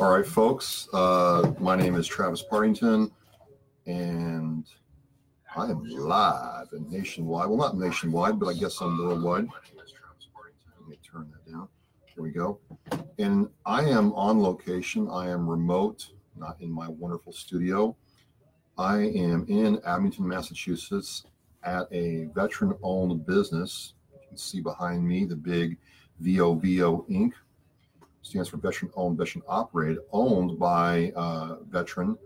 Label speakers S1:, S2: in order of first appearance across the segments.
S1: All right, folks. Uh, my name is Travis Partington, and I am live and nationwide. Well, not nationwide, but I guess I'm worldwide. Let me turn that down. Here we go. And I am on location. I am remote, not in my wonderful studio. I am in Abington, Massachusetts at a veteran owned business. You can see behind me the big VOVO Inc stands for Veteran Owned, Veteran Operated, owned by uh, veteran,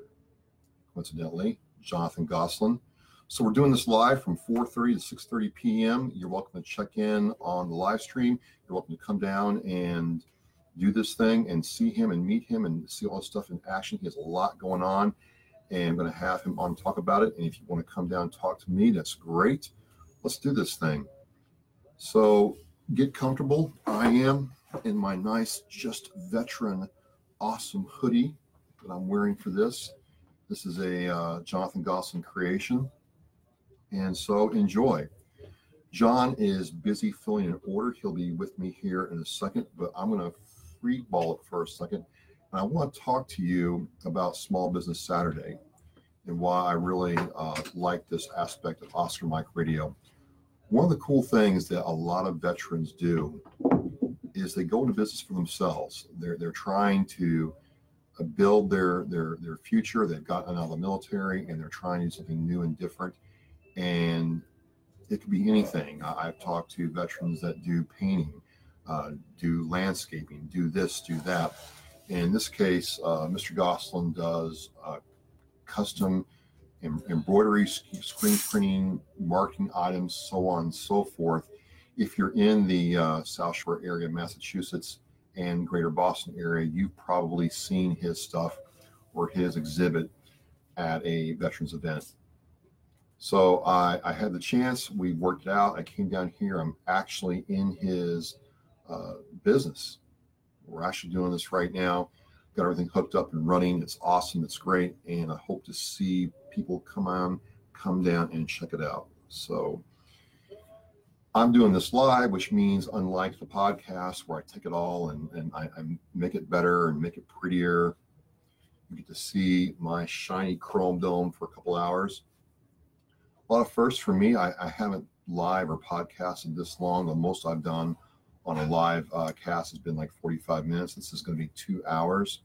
S1: coincidentally, Jonathan Goslin. So we're doing this live from 4:30 to 6:30 p.m. You're welcome to check in on the live stream. You're welcome to come down and do this thing and see him and meet him and see all this stuff in action. He has a lot going on, and I'm going to have him on talk about it. And if you want to come down and talk to me, that's great. Let's do this thing. So get comfortable. I am in my nice, just veteran, awesome hoodie that I'm wearing for this. This is a uh, Jonathan Goslin creation. And so enjoy. John is busy filling an order. He'll be with me here in a second, but I'm going to free ball it for a second. And I want to talk to you about Small Business Saturday and why I really uh, like this aspect of Oscar Mike Radio. One of the cool things that a lot of veterans do is they go into business for themselves. They're they're trying to uh, build their their their future. They've gotten out of the military and they're trying to do something new and different. And it could be anything. I, have talked to veterans that do painting, uh, do landscaping, do this, do that. In this case, uh, Mr. Goslin does uh, custom em- embroidery, screen printing, marking items, so on and so forth if you're in the uh, South Shore area, Massachusetts, and Greater Boston area, you've probably seen his stuff or his exhibit at a veterans event. So I, I had the chance. We worked it out. I came down here. I'm actually in his uh, business. We're actually doing this right now. Got everything hooked up and running. It's awesome. It's great, and I hope to see people come on, come down, and check it out. So I'm doing this live, which means unlike the podcast where I take it all and, and I, I make it better and make it prettier. You get to see my shiny chrome dome for a couple hours. A lot of firsts for me. I, I haven't live or podcasted this long. The most I've done on a live uh, cast has been like 45 minutes. This is going to be two hours.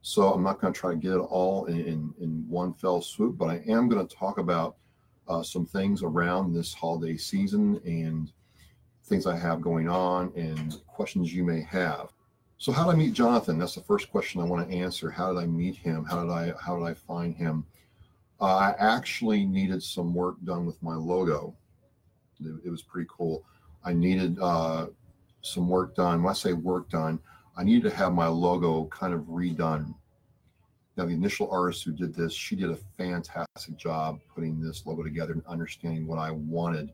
S1: So I'm not going to try to get it all in, in, in one fell swoop, but I am going to talk about uh, some things around this holiday season and things I have going on and questions you may have. So, how did I meet Jonathan? That's the first question I want to answer. How did I meet him? How did I how did I find him? Uh, I actually needed some work done with my logo. It, it was pretty cool. I needed uh, some work done. When I say work done, I needed to have my logo kind of redone now, the initial artist who did this, she did a fantastic job putting this logo together and understanding what I wanted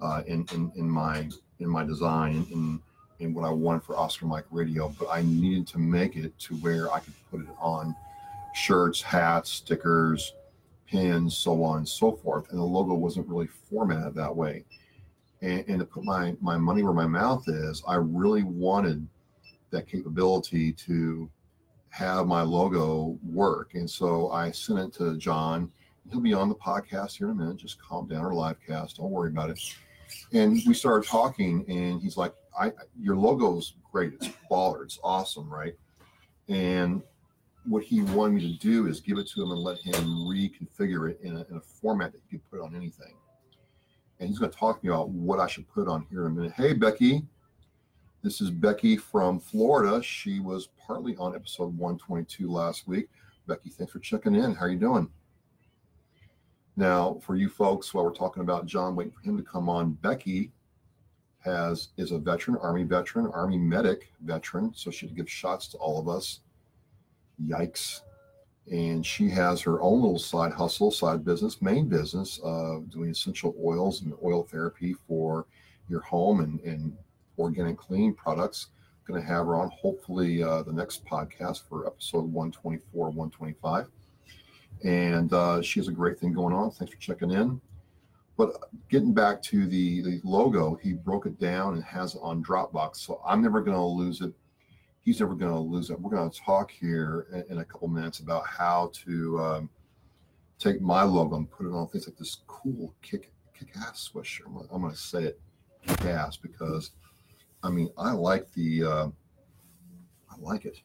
S1: uh, in, in, in my in my design and in what I wanted for Oscar Mike Radio. But I needed to make it to where I could put it on shirts, hats, stickers, pins, so on and so forth. And the logo wasn't really formatted that way. And, and to put my my money where my mouth is, I really wanted that capability to have my logo work. And so I sent it to John. He'll be on the podcast here in a minute. Just calm down or live cast. Don't worry about it. And we started talking, and he's like, "I your logo's great. It's baller. It's awesome, right?" And what he wanted me to do is give it to him and let him reconfigure it in a, in a format that he could put on anything. And he's going to talk to me about what I should put on here in a minute. Hey, Becky, this is Becky from Florida. She was partly on episode 122 last week. Becky, thanks for checking in. How are you doing? Now, for you folks, while we're talking about John, waiting for him to come on, Becky has is a veteran, Army veteran, Army medic veteran, so she gives shots to all of us. Yikes. And she has her own little side hustle, side business, main business of doing essential oils and oil therapy for your home and, and organic clean products. Going to have her on hopefully uh, the next podcast for episode 124, 125. And uh, she has a great thing going on. Thanks for checking in. But getting back to the, the logo, he broke it down and has it on Dropbox. So I'm never going to lose it. he's never going to lose it. We're going to talk here in, in, a couple minutes about how to um, take my logo and put it on things like this cool kick kick ass swisher. I'm, I'm going to say it kick ass because I mean I like the uh, I like it.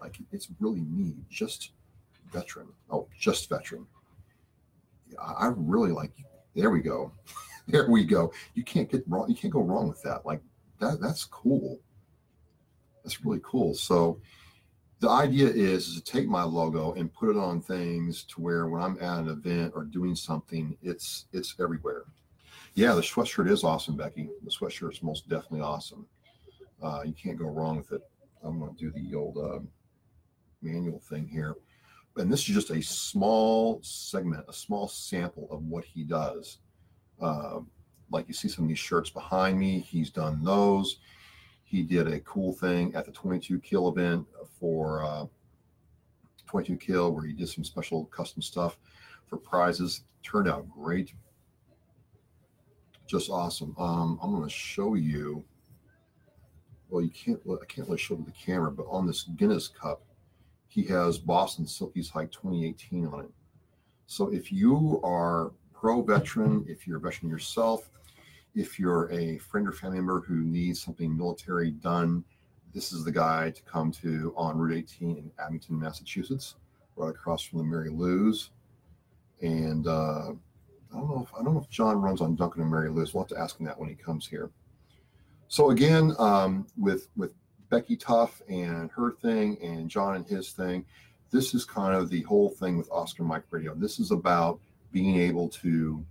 S1: Like it's really me, just veteran. Oh, just veteran. Yeah, I really like. There we go. there we go. You can't get wrong. You can't go wrong with that. Like that. That's cool. That's really cool. So the idea is, is to take my logo and put it on things to where when I'm at an event or doing something, it's it's everywhere. Yeah, the sweatshirt is awesome, Becky. The sweatshirt is most definitely awesome. Uh, you can't go wrong with it. I'm going to do the old uh, manual thing here. And this is just a small segment, a small sample of what he does. Uh, like you see some of these shirts behind me, he's done those. He did a cool thing at the 22 kill event for uh, 22 kill where he did some special custom stuff for prizes. Turned out great. Just awesome. Um, I'm going to show you. Well, you can't. I can't really show to the camera, but on this Guinness Cup, he has Boston Silkies Hike 2018 on it. So if you are pro veteran, if you're a veteran yourself, if you're a friend or family member who needs something military done, this is the guy to come to on Route 18 in Abington, Massachusetts, right across from the Mary Lou's. And uh, I don't know if I don't know if John runs on Dunkin' and Mary Lou's. We'll have to ask him that when he comes here. So again, um, with with Becky Tuff and her thing, and John and his thing, this is kind of the whole thing with Oscar Mike Radio. This is about being able to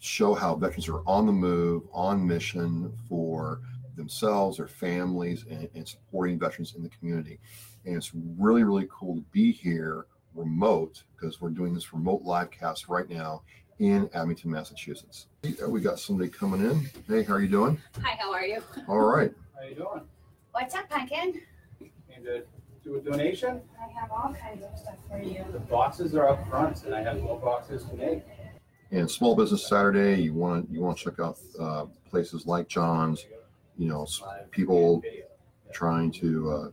S1: show how veterans are on the move, on mission for themselves, their families, and, and, supporting veterans in the community. And it's really, really cool to be here remote because we're doing this remote live cast right now in Abington, Massachusetts. We got somebody coming in. Hey, how are you doing?
S2: Hi, how are you?
S1: All right.
S3: How you doing?
S2: What's up, Pumpkin?
S3: Need to do a donation?
S2: I have all kinds of stuff for you.
S3: The boxes are up front, and I have more boxes to make.
S1: And Small Business Saturday, you want you want to check out uh, places like John's. You know, people trying to uh,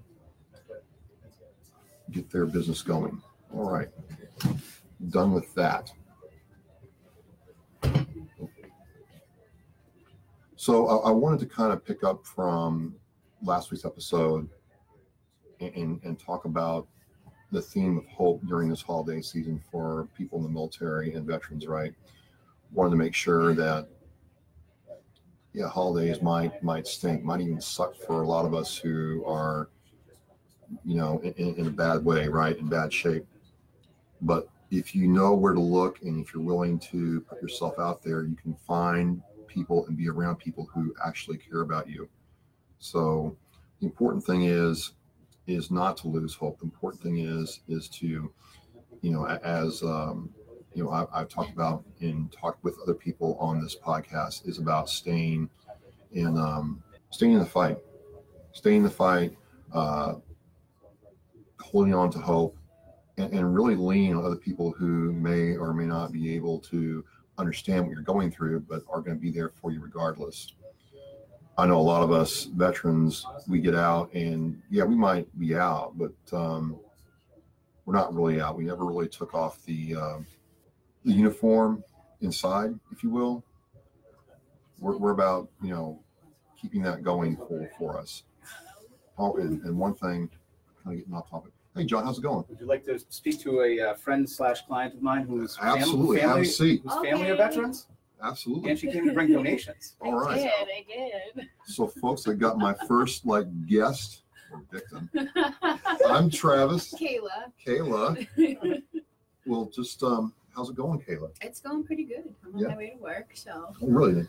S1: get their business going. All right, done with that. So I, I wanted to kind of pick up from last week's episode and, and, and talk about the theme of hope during this holiday season for people in the military and veterans, right? Wanted to make sure that yeah, holidays might might stink, might even suck for a lot of us who are, you know, in, in a bad way, right, in bad shape. But if you know where to look and if you're willing to put yourself out there, you can find people and be around people who actually care about you. So the important thing is is not to lose hope. The important thing is is to, you know, as um, you know, I, have talked about and talked with other people on this podcast is about staying in um, staying in the fight, staying in the fight, uh, holding on to hope, and, and really leaning on other people who may or may not be able to understand what you're going through, but are going to be there for you regardless. I know a lot of us veterans, we get out and yeah, we might be out, but um, we're not really out. We never really took off the, uh, the uniform inside, if you will. We're, we're about, you know, keeping that going for, for us. Oh, and, and one thing, kind of getting off topic. Hey, John, how's it going?
S3: Would you like to speak to a uh, friend slash client of mine who's fam-
S1: Absolutely. Have a
S3: family,
S1: seat.
S3: who's family of
S2: Okay.
S3: veterans?
S1: Absolutely.
S3: And she came to bring donations.
S1: All right.
S2: I did,
S1: So, folks, I got my first like guest or victim.
S2: I
S1: I'm Travis.
S2: did. Kayla.
S1: Kayla. Well, just um, how's it going, Kayla?
S2: It's going pretty good. I'm on
S1: Yeah.
S2: my way to work, so
S1: Oh, really?
S2: the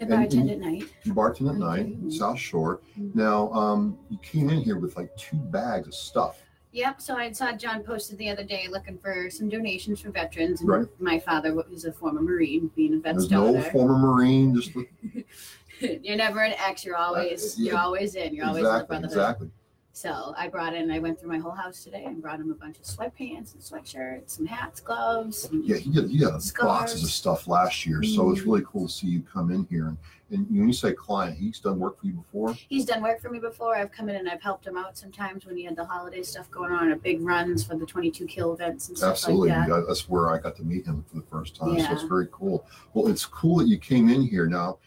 S1: And-
S2: bartend at night.
S1: You bartend at night,
S2: Mhm.
S1: South Shore.
S2: Mhm.
S1: Now, um, you came in here with like two bags of stuff.
S2: Yep. So I saw John posted the other day looking for some donations for veterans. And
S1: Right.
S2: My father is a former Marine, being a vet's
S1: There's no former Marine. Just
S2: you're never an ex. You're always uh,
S1: yeah.
S2: you're always in. You're always in
S1: exactly,
S2: brotherhood.
S1: exactly.
S2: So I brought in, I went through my whole house today and brought him a bunch of sweatpants and sweatshirts, some hats, gloves. and-
S1: Yeah, he did. He got
S2: Scarves.
S1: boxes of stuff last year, so it's mm-hmm. really cool to see you come in here. And, and when you say client, he's done work for you before.
S2: He's done work for me before. I've come in and I've helped him out sometimes when he had the holiday stuff going on, or big runs for the 22 kill events and stuff
S1: Absolutely,
S2: like that.
S1: Yeah, that's where I got to meet him for the first time. Yeah. So it's very cool. Well, it's cool that you came in here. Now,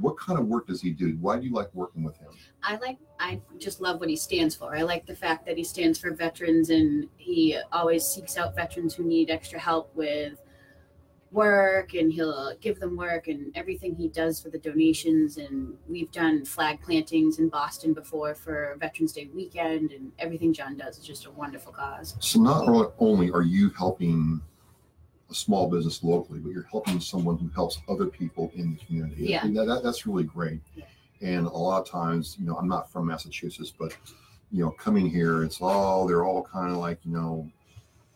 S1: what kind of work does he do? Why do you like working with him?
S2: I like, I just love what he stands for. I like the fact that he stands for veterans and he always seeks out veterans who need extra help with work and he'll give them work and everything he does for the donations. And we've done flag plantings in Boston before for Veterans Day weekend and everything John does is just a wonderful cause.
S1: So not only are you helping a small business locally, but you're helping someone who helps other people in the community.
S2: Yeah.
S1: And that, that- that's really great.
S2: Yeah.
S1: And a lot of times, you know, I'm not from Massachusetts, but you know, coming here, it's all they're all kind of like, you know,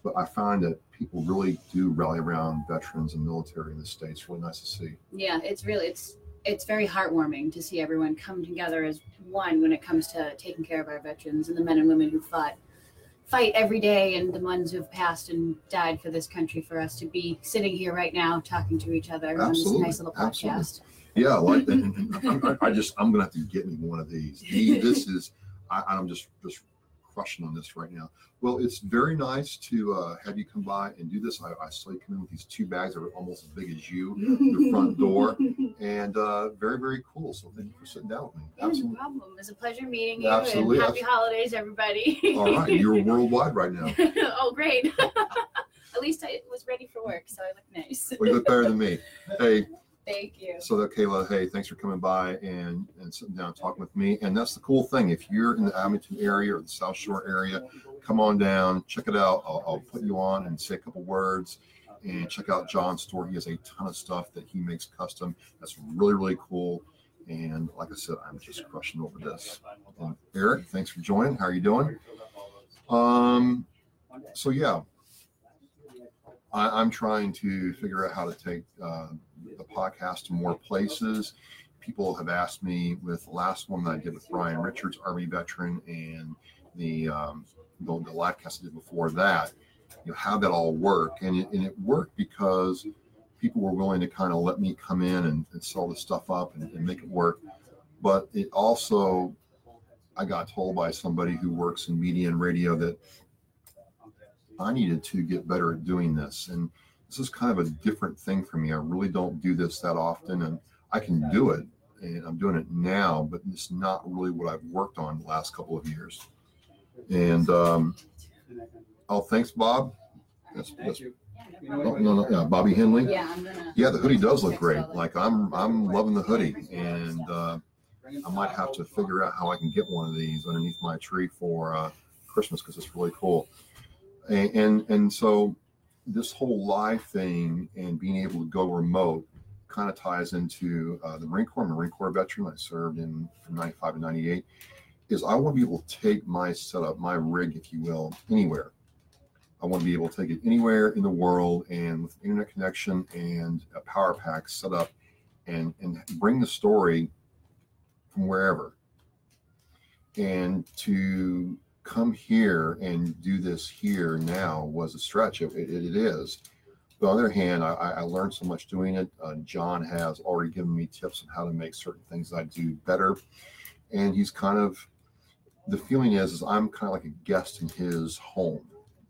S1: but I find that people really do rally around veterans and military in the states. Really nice to see.
S2: yeah it's really it's it's very heartwarming to see everyone come together as one when it comes to taking care of our veterans and the men and women who fought fight every day and the ones who've passed and died for this country for us to be sitting here right now talking to each other on this nice little
S1: absolutely.
S2: podcast
S1: Yeah, I like that. And- and I, I just, I'm gonna have to get me one of these. The- This is, I, I'm just, just crushing on this right now. Well, it's very nice to uh, have you come by and do this. I, I saw you come in with these two bags that are almost as big as you, the front door, and uh, very, very cool. So thank you for sitting down with me.
S2: Yeah, no problem. It was a pleasure meeting you
S1: Absolutely,
S2: and happy holidays, everybody.
S1: All right, you're worldwide right now.
S2: oh, great. At least I was ready for work, so I look nice.
S1: Well, you look better than me. Hey,
S2: Thank you.
S1: So that Kayla, hey, thanks for coming by and, and sitting down and talking with me. And that's the cool thing. If you're in the Abington area or the South Shore area, come on down, check it out. I'll, I'll put you on and say a couple words and check out John's store. He has a ton of stuff that he makes custom. That's really, really cool. And like I said, I'm just crushing over this. And Eric, thanks for joining. How are you doing? Um, so yeah, I, I'm trying to figure out how to take uh, the podcast to more places. People have asked me with the last one that I did with Brian Richards, Army veteran, and the um, the, the live cast I did before that, you know, how that all work, and it, and it worked because people were willing to kind of let me come in and, and sell the stuff up and, and make it work. But it also, I got told by somebody who works in media and radio that I needed to get better at doing this. And this is kind of a different thing for me. I really don't do this that often, and I can do it, and I'm doing it now, but it's not really what I've worked on the last couple of years. And um, oh, thanks, Bob. That's,
S3: Thank
S1: that's
S3: you.
S2: Yeah,
S1: no, no, no, yeah, Bobby Henley.
S2: Yeah, I'm gonna.
S1: Yeah, the hoodie does look great. Like I'm, I'm loving the hoodie, and uh, I might have to figure out how I can get one of these underneath my tree for uh, Christmas because it's really cool. And, and and so this whole live thing and being able to go remote kind of ties into uh, the Marine Corps. I'm a Marine Corps veteran. I served in from 95 to 98. Is I want to be able to take my setup, my rig, if you will, anywhere. I want to be able to take it anywhere in the world and with internet connection and a power pack set up and and bring the story from wherever. And to come here and do this here now was a stretch. It, it, it is. But on the other hand, I, I learned so much doing it. Uh, John has already given me tips on how to make certain things I do better. And he's kind of, the feeling is, is I'm kind of like a guest in his home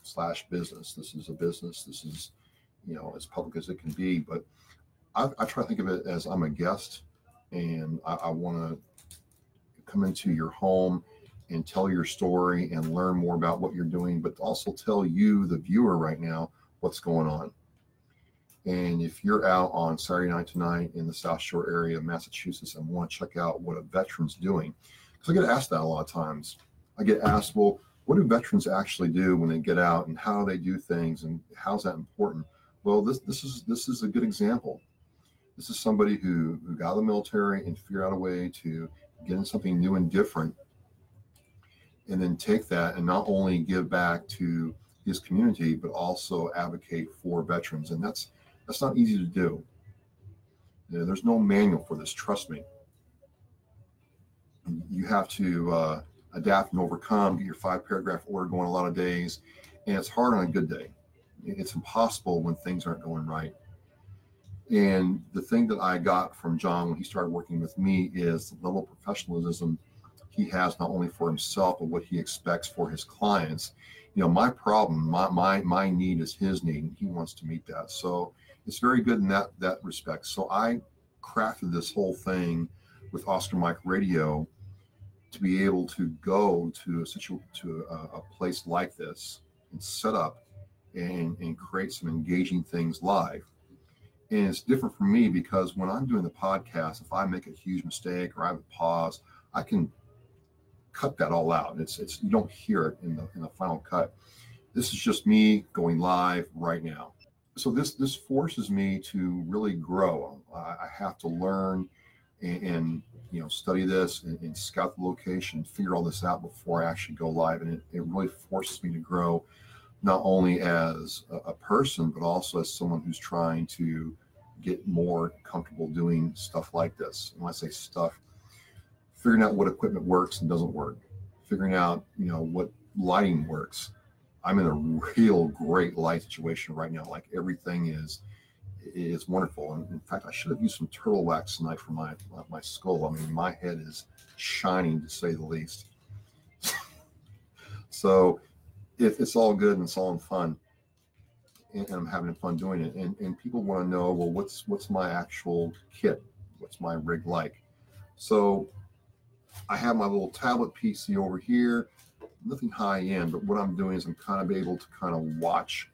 S1: slash business. This is a business. This is, you know, as public as it can be. But I, I try to think of it as I'm a guest and I, I want to come into your home and tell your story and learn more about what you're doing, but also tell you, the viewer, right now, what's going on. And if you're out on Saturday night tonight in the South Shore area of Massachusetts and want to check out what a veteran's doing, because I get asked that a lot of times. I get asked, well, what do veterans actually do when they get out and how do they do things and how's that important? Well, this this is this is a good example. This is somebody who, who got out of the military and figured out a way to get in something new and different and then take that and not only give back to his community but also advocate for veterans and that's that's not easy to do you know, there's no manual for this trust me you have to uh, adapt and overcome, get your five paragraph order going a lot of days. And it's hard on a good day. It's impossible when things aren't going right. And the thing that I got from John when he started working with me is the level of professionalism he has not only for himself, but what he expects for his clients. You know, my problem, my my my need is his need, and he wants to meet that. So it's very good in that that respect. So I crafted this whole thing with Oscar Mike Radio to be able to go to a situ- to a, a place like this and set up and, and create some engaging things live. And it's different for me because when I'm doing the podcast, if I make a huge mistake or I have a pause, I can cut that all out. It's it's you don't hear it in the in the final cut. This is just me going live right now. So this this forces me to really grow. I, I have to learn and, and, you know study this and, and, scout the location, figure all this out before I actually go live. And it, it really forces me to grow, not only as a, a person but also as someone who's trying to get more comfortable doing stuff like this. And when I say stuff, figuring out what equipment works and doesn't work, figuring out you know what lighting works. I'm in a real great light situation right now. Like everything is is wonderful. And in fact, I should have used some turtle wax tonight for my my skull. I mean, my head is shining to say the least. so it's all good and it's all fun, and, and I'm having fun doing it, and, and people want to know, well, what's what's my actual kit? What's my rig like? So I have my little tablet PC over here, nothing high end, but what I'm doing is I'm kind of able to kind of watch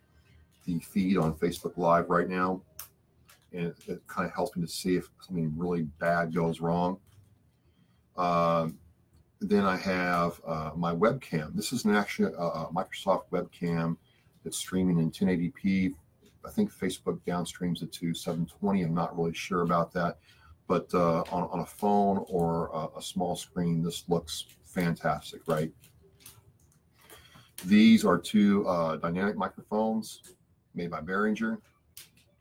S1: the feed on Facebook Live right now. And it, it kind of helps me to see if something really bad goes wrong. Uh, then I have uh, my webcam. This is an actually a, a Microsoft webcam that's streaming in 1080p. I think Facebook downstreams it to 720. I'm not really sure about that. But uh, on, on a phone or a, a small screen, this looks fantastic, right? These are two uh, dynamic microphones made by Behringer,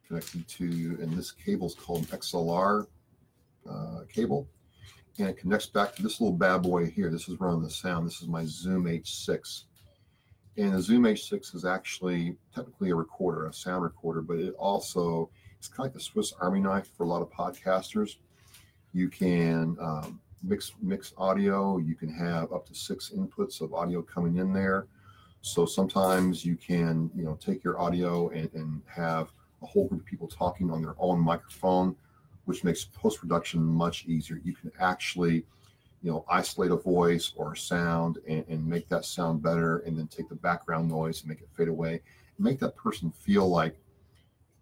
S1: connected to, and this cable is called an XLR uh, cable. And it connects back to this little bad boy here. This is running the sound. This is my Zoom H6. And the Zoom H6 is actually technically a recorder, a sound recorder, but it also it's kind of like the Swiss Army knife for a lot of podcasters. You can um, mix mix audio. You can have up to six inputs of audio coming in there. So sometimes you can you know take your audio and, and have a whole group of people talking on their own microphone, which makes post production much easier. You can actually you know isolate a voice or a sound and, and make that sound better, and then take the background noise and make it fade away. And make that person feel like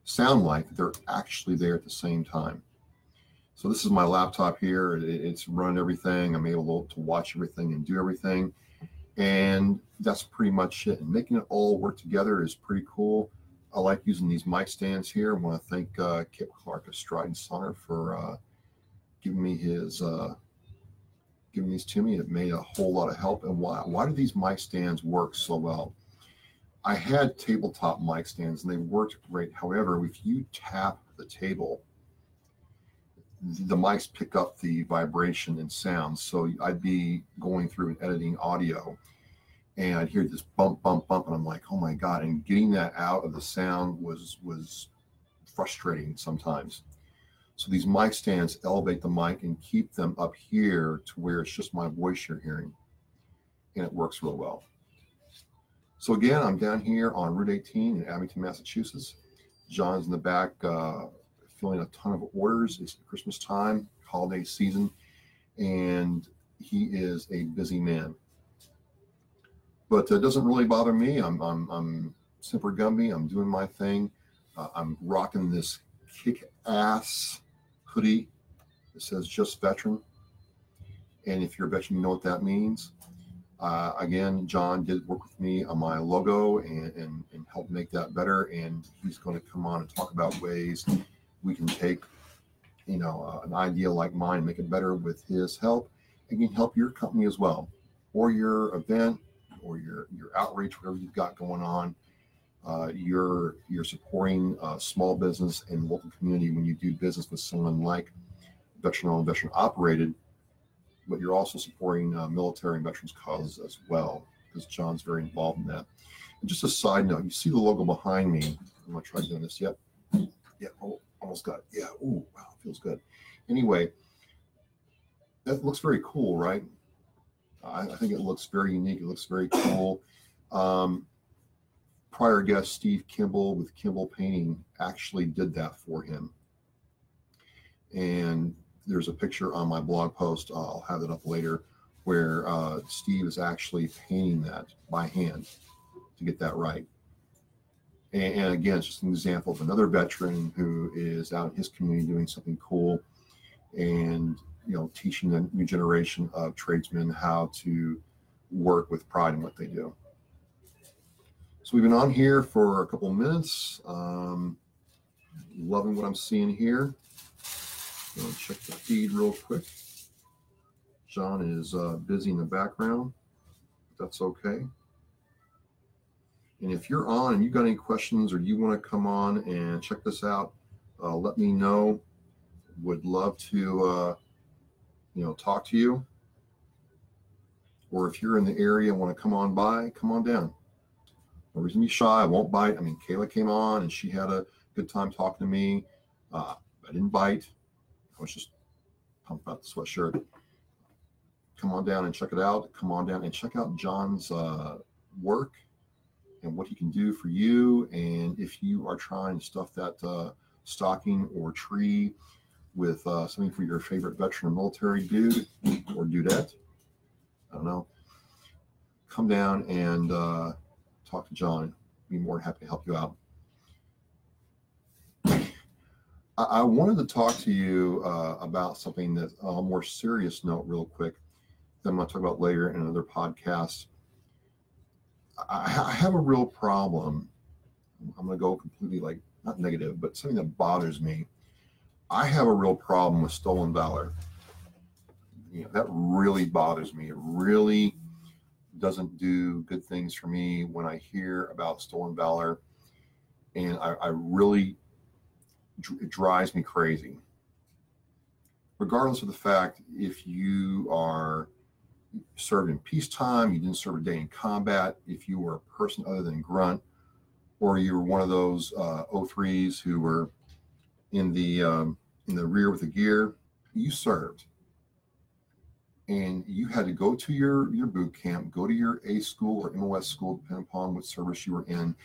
S1: sound like they're actually there at the same time. So this is my laptop here. It's run everything. I'm able to watch everything and do everything. And that's pretty much it. And making it all work together is pretty cool. I like using these mic stands here. I want to thank uh, Kip Clark of Stride and Sonor for uh, giving me his uh, giving these to me. It made a whole lot of help. And why why do these mic stands work so well? I had tabletop mic stands and they worked great. However, if you tap the table, the mics pick up the vibration and sound. So I'd be going through and editing audio and I'd hear this bump, bump, bump, and I'm like, oh my God. And getting that out of the sound was was frustrating sometimes. So these mic stands elevate the mic and keep them up here to where it's just my voice you're hearing. And it works real well. So again, I'm down here on Route 18 in Abington, Massachusetts. John's in the back uh, filling a ton of orders. It's Christmas time, holiday season, and he is a busy man. But it doesn't really bother me. I'm I'm I'm Semper Gumby. I'm doing my thing. Uh, I'm rocking this kick-ass hoodie that says "Just Veteran," and if you're a veteran, you know what that means. Uh, again, John did work with me on my logo and, and, and help make that better. And he's going to come on and talk about ways we can take, you know, uh, an idea like mine, make it better with his help, and can help your company as well, or your event, or your your outreach, whatever you've got going on. Uh, you're you're supporting small business and local community when you do business with someone like veteran owned, veteran operated but you're also supporting uh, military and veterans causes as well, because John's very involved in that. And just a side note, you see the logo behind me. I'm gonna try doing this. Yep. Yeah. Oh, almost got. Yeah. Oh, wow, feels good. Anyway, that looks very cool, right? I, I think it looks very unique. It looks very cool. Um, prior guest Steve Kimball with Kimball Painting actually did that for him. And there's a picture on my blog post. I'll have it up later where uh, Steve is actually painting that by hand to get that right. And, and again, it's just an example of another veteran who is out in his community doing something cool and you know teaching the new generation of tradesmen how to work with pride in what they do. So we've been on here for a couple minutes. Um, loving what I'm seeing here. Go check the feed real quick. John is uh, busy in the background. That's okay. And if you're on and you got any questions or you want to come on and check this out, uh, let me know. Would love to, uh, you know, talk to you. Or if you're in the area and want to come on by, come on down. No reason to be shy. I won't bite. I mean, Kayla came on and she had a good time talking to me. Uh, I didn't bite. I was just pumped about the sweatshirt. Come on down and check it out. Come on down and check out John's uh, work and what he can do for you. And if you are trying to stuff that uh, stocking or tree with uh, something for your favorite veteran or military dude or dudette, I don't know, come down and uh, talk to John. Be more than happy to help you out. I, I wanted to talk to you uh, about something that on a more serious note, real quick, that I'm going to talk about later in another podcast. I, have a real problem. I'm going to go completely like not negative, but something that bothers me. I have a real problem with stolen valor. You know, that really bothers me. It really doesn't do good things for me when I hear about stolen valor. And I, I really, it drives me crazy. Regardless of the fact if you are served in peacetime, you didn't serve a day in combat, if you were a person other than grunt, or you were one of those uh, O3s who were in the um, in the rear with the gear, you served, and you had to go to your your boot camp, go to your A school or MOS school, depending upon what service you were in.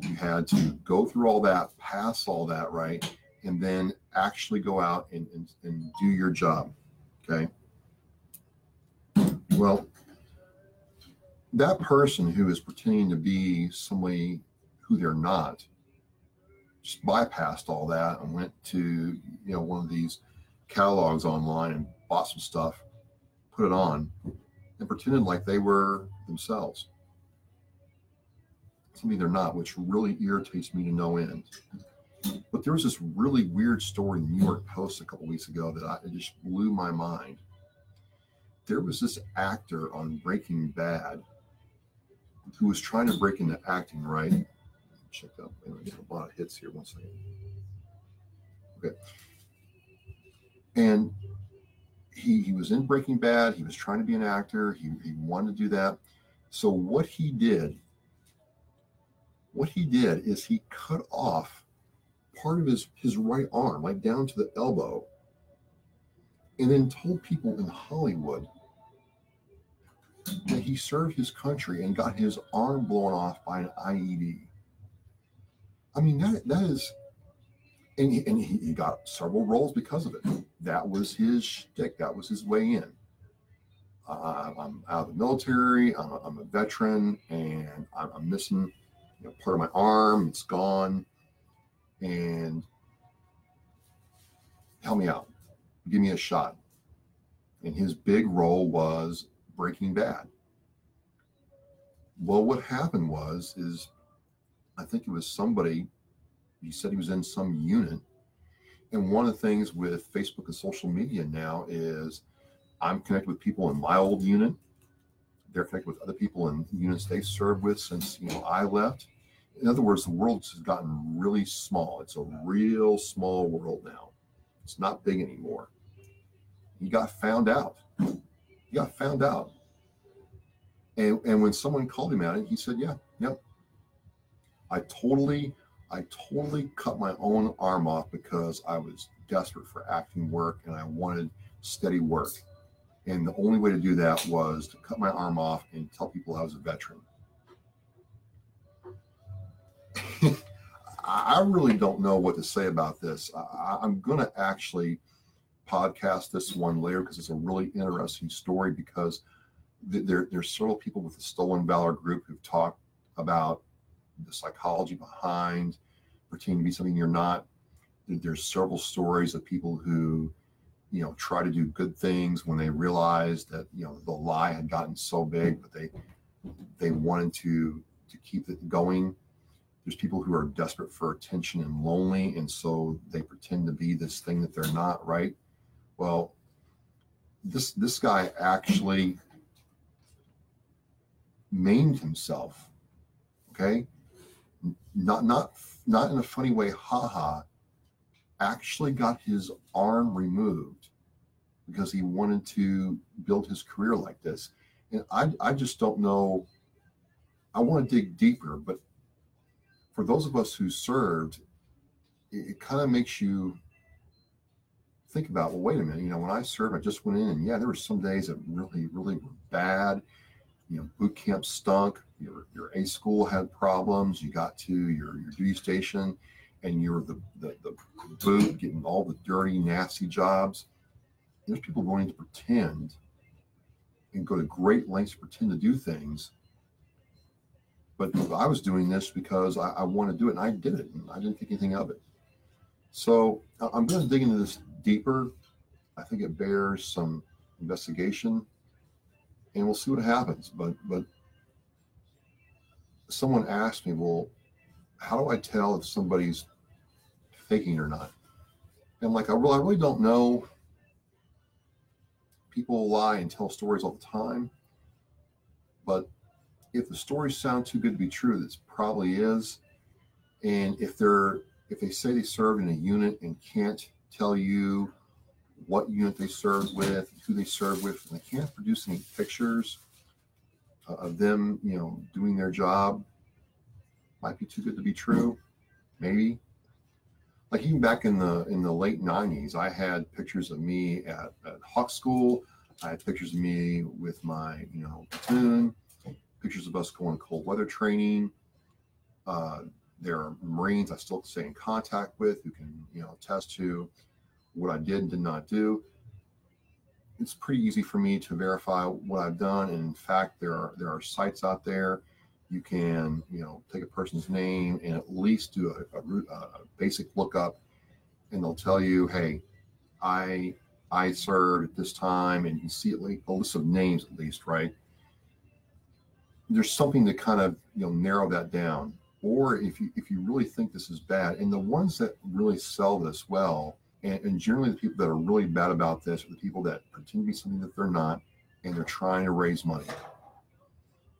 S1: You had to go through all that, pass all that, right, and then actually go out and, and, and do your job. Okay. Well, that person who is pretending to be somebody who they're not just bypassed all that and went to you know one of these catalogs online and bought some stuff put it on and pretended like they were themselves. Something they're not which really irritates me to no end. But there was this really weird story in the new york post a couple weeks ago that I, it just blew my mind there was this actor on breaking bad who was trying to break into acting right check out. Getting a lot of hits here. One second. Okay. And he he was in Breaking Bad. He was trying to be an actor. He he wanted to do that. So what he did, what he did is he cut off part of his his right arm, like down to the elbow, and then told people in Hollywood that he served his country and got his arm blown off by an IED. I mean, that that is, and he, and he, got several roles because of it. That was his shtick. That was his way in. Uh, I'm out of the military. I'm a, I'm a veteran, and I'm, I'm missing you know, part of my arm. It's gone, and help me out. Give me a shot. And his big role was Breaking Bad. Well, what happened was is I think it was somebody, he said he was in some unit. And one of the things with Facebook and social media now is I'm connected with people in my old unit. They're connected with other people in units they served with since you know I left. In other words, the world has gotten really small. It's a real small world now. It's not big anymore. He got found out. Yeah, found out. And and when someone called him at it, he said, "Yeah, yep. I totally, I totally cut my own arm off because I was desperate for acting work and I wanted steady work. And the only way to do that was to cut my arm off and tell people I was a veteran." I really don't know what to say about this. I, I'm going to actually podcast this one later because it's a really interesting story because there, there's several people with the Stolen Valor group who've talked about the psychology behind pretending to be something you're not. There's several stories of people who, you know, try to do good things when they realized that you know the lie had gotten so big, but they they wanted to to keep it going. There's people who are desperate for attention and lonely, and so they pretend to be this thing that they're not. Right? Well, this this guy actually maimed himself. Okay, not not not in a funny way, haha. Actually, got his arm removed because he wanted to build his career like this. And I I just don't know. I want to dig deeper, but for those of us who served, it, it kind of makes you think about, well, wait a minute, you know, when I served, I just went in and yeah, there were some days that really, really were bad. You know, boot camp stunk, your, your A school had problems, you got to your, your duty station and you're the, the, the boot getting all the dirty, nasty jobs. There's people going to pretend and go to great lengths to pretend to do things. But I was doing this because I, I want to do it and I did it and I didn't think anything of it. So I'm going to dig into this deeper. I think it bears some investigation, and we'll see what happens. But but someone asked me, well, how do I tell if somebody's faking or not? And I'm like, I really, I really don't know. People lie and tell stories all the time, but if the stories sound too good to be true, this probably is. And if they're if they say they served in a unit and can't tell you what unit they served with, who they served with, and they can't produce any pictures uh, of them, you know, doing their job, might be too good to be true. Maybe. Like even back in the in the late '90s, I had pictures of me at, at Hawk School. I had pictures of me with my, you know, platoon. Pictures of us going cold weather training. Uh, there are Marines I still stay in contact with who can, you know, attest to what I did and did not do. It's pretty easy for me to verify what I've done. And in fact, there are there are sites out there you can, you know, take a person's name and at least do a, a, a basic lookup, and they'll tell you, hey, I I served at this time, and you see at least a list of names at least, right? There's something to kind of you know narrow that down or if you if you really think this is bad and the ones that really sell this well and, and generally the people that are really bad about this are the people that pretend to be something that they're not and they're trying to raise money.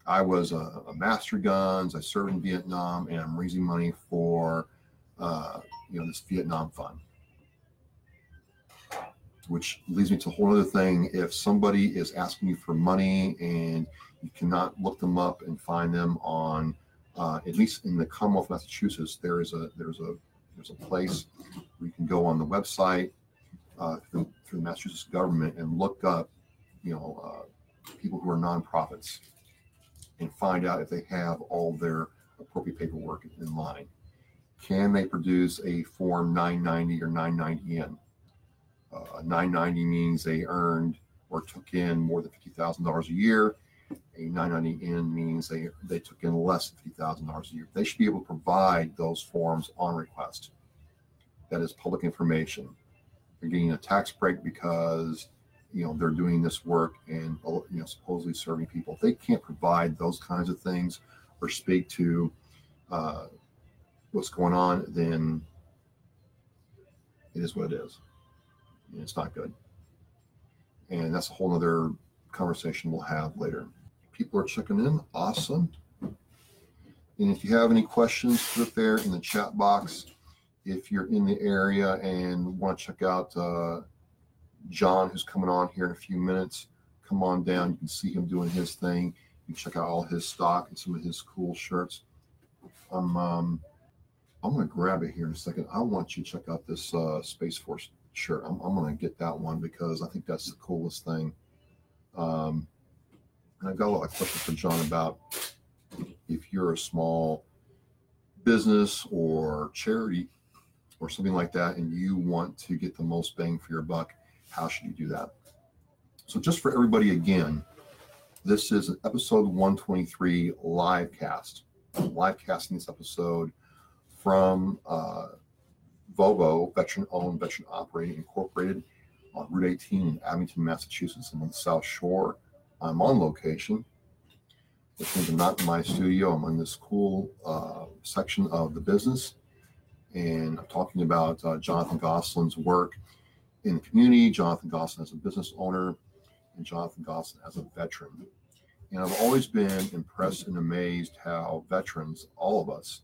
S1: I was a, a master guns i served in vietnam and i'm raising money for uh, you know this vietnam fund. Which leads me to a whole other thing. If somebody is asking you for money and you cannot look them up and find them on uh, at least in the Commonwealth of Massachusetts, there is a there's a there's a place where you can go on the website uh, through, through, the Massachusetts government and look up, you know, uh, people who are nonprofits and find out if they have all their appropriate paperwork in line. Can they produce a Form 990 or 990N? Uh, 990 means they earned or took in more than $50,000 a year a 990N means they, they took in less than $50,000 a year. They should be able to provide those forms on request. That is public information. They're getting a tax break because you know they're doing this work and you know supposedly serving people. If they can't provide those kinds of things or speak to uh, what's going on, then it is what it is. And it's not good. And that's a whole other conversation we'll have later. People are checking in. Awesome. And if you have any questions, put it there in the chat box. If you're in the area and want to check out uh, John, who's coming on here in a few minutes, come on down. You can see him doing his thing. You can check out all his stock and some of his cool shirts. I'm um, I'm gonna grab it here in a second. I want you to check out this uh, Space Force shirt. I'm, I'm gonna get that one because I think that's the coolest thing. Um, I've got a lot of questions for John about if you're a small business or charity or something like that, and you want to get the most bang for your buck, how should you do that? So, just for everybody again, this is an episode 123 live cast. I'm live casting this episode from uh, veteran owned, veteran operated, incorporated on Route 18 in Abington, Massachusetts, and on the South Shore. I'm on location, which means I'm not in my studio. I'm in this cool uh, section of the business. And I'm talking about uh, Jonathan Gosselin's work in the community, Jonathan Gosselin as a business owner, and Jonathan Gosselin as a veteran. And I've always been impressed and amazed how veterans, all of us,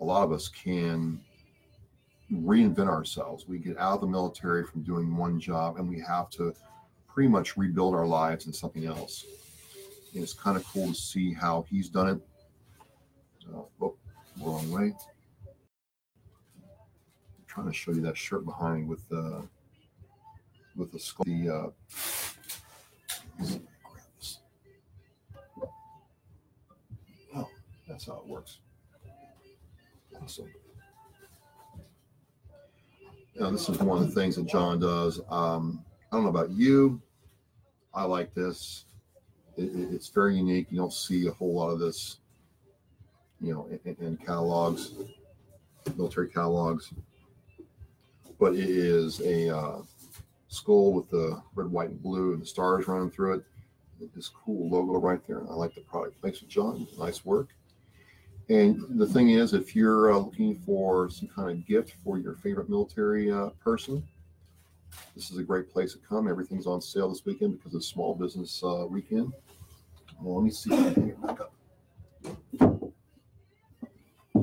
S1: a lot of us can reinvent ourselves. We get out of the military from doing one job and we have to pretty much rebuild our lives in something else. And it's kind of cool to see how he's done it. Uh, oh, wrong way. I'm trying to show you that shirt behind with the uh, with the skull. The, uh. Oh, that's how it works. Awesome. Now, this is one of the things that John does. Um, I don't know about you. I like this. It, it, it's very unique. You don't see a whole lot of this, you know, in, in catalogs, military catalogs. But it is a uh, skull with the red, white, and blue, and the stars running through it. This cool logo right there. I like the product. Thanks, John. Nice work. And the thing is, if you're uh, looking for some kind of gift for your favorite military uh, person, this is a great place to come. Everything's on sale this weekend because it's small business uh, weekend. Well, let me see I get back up.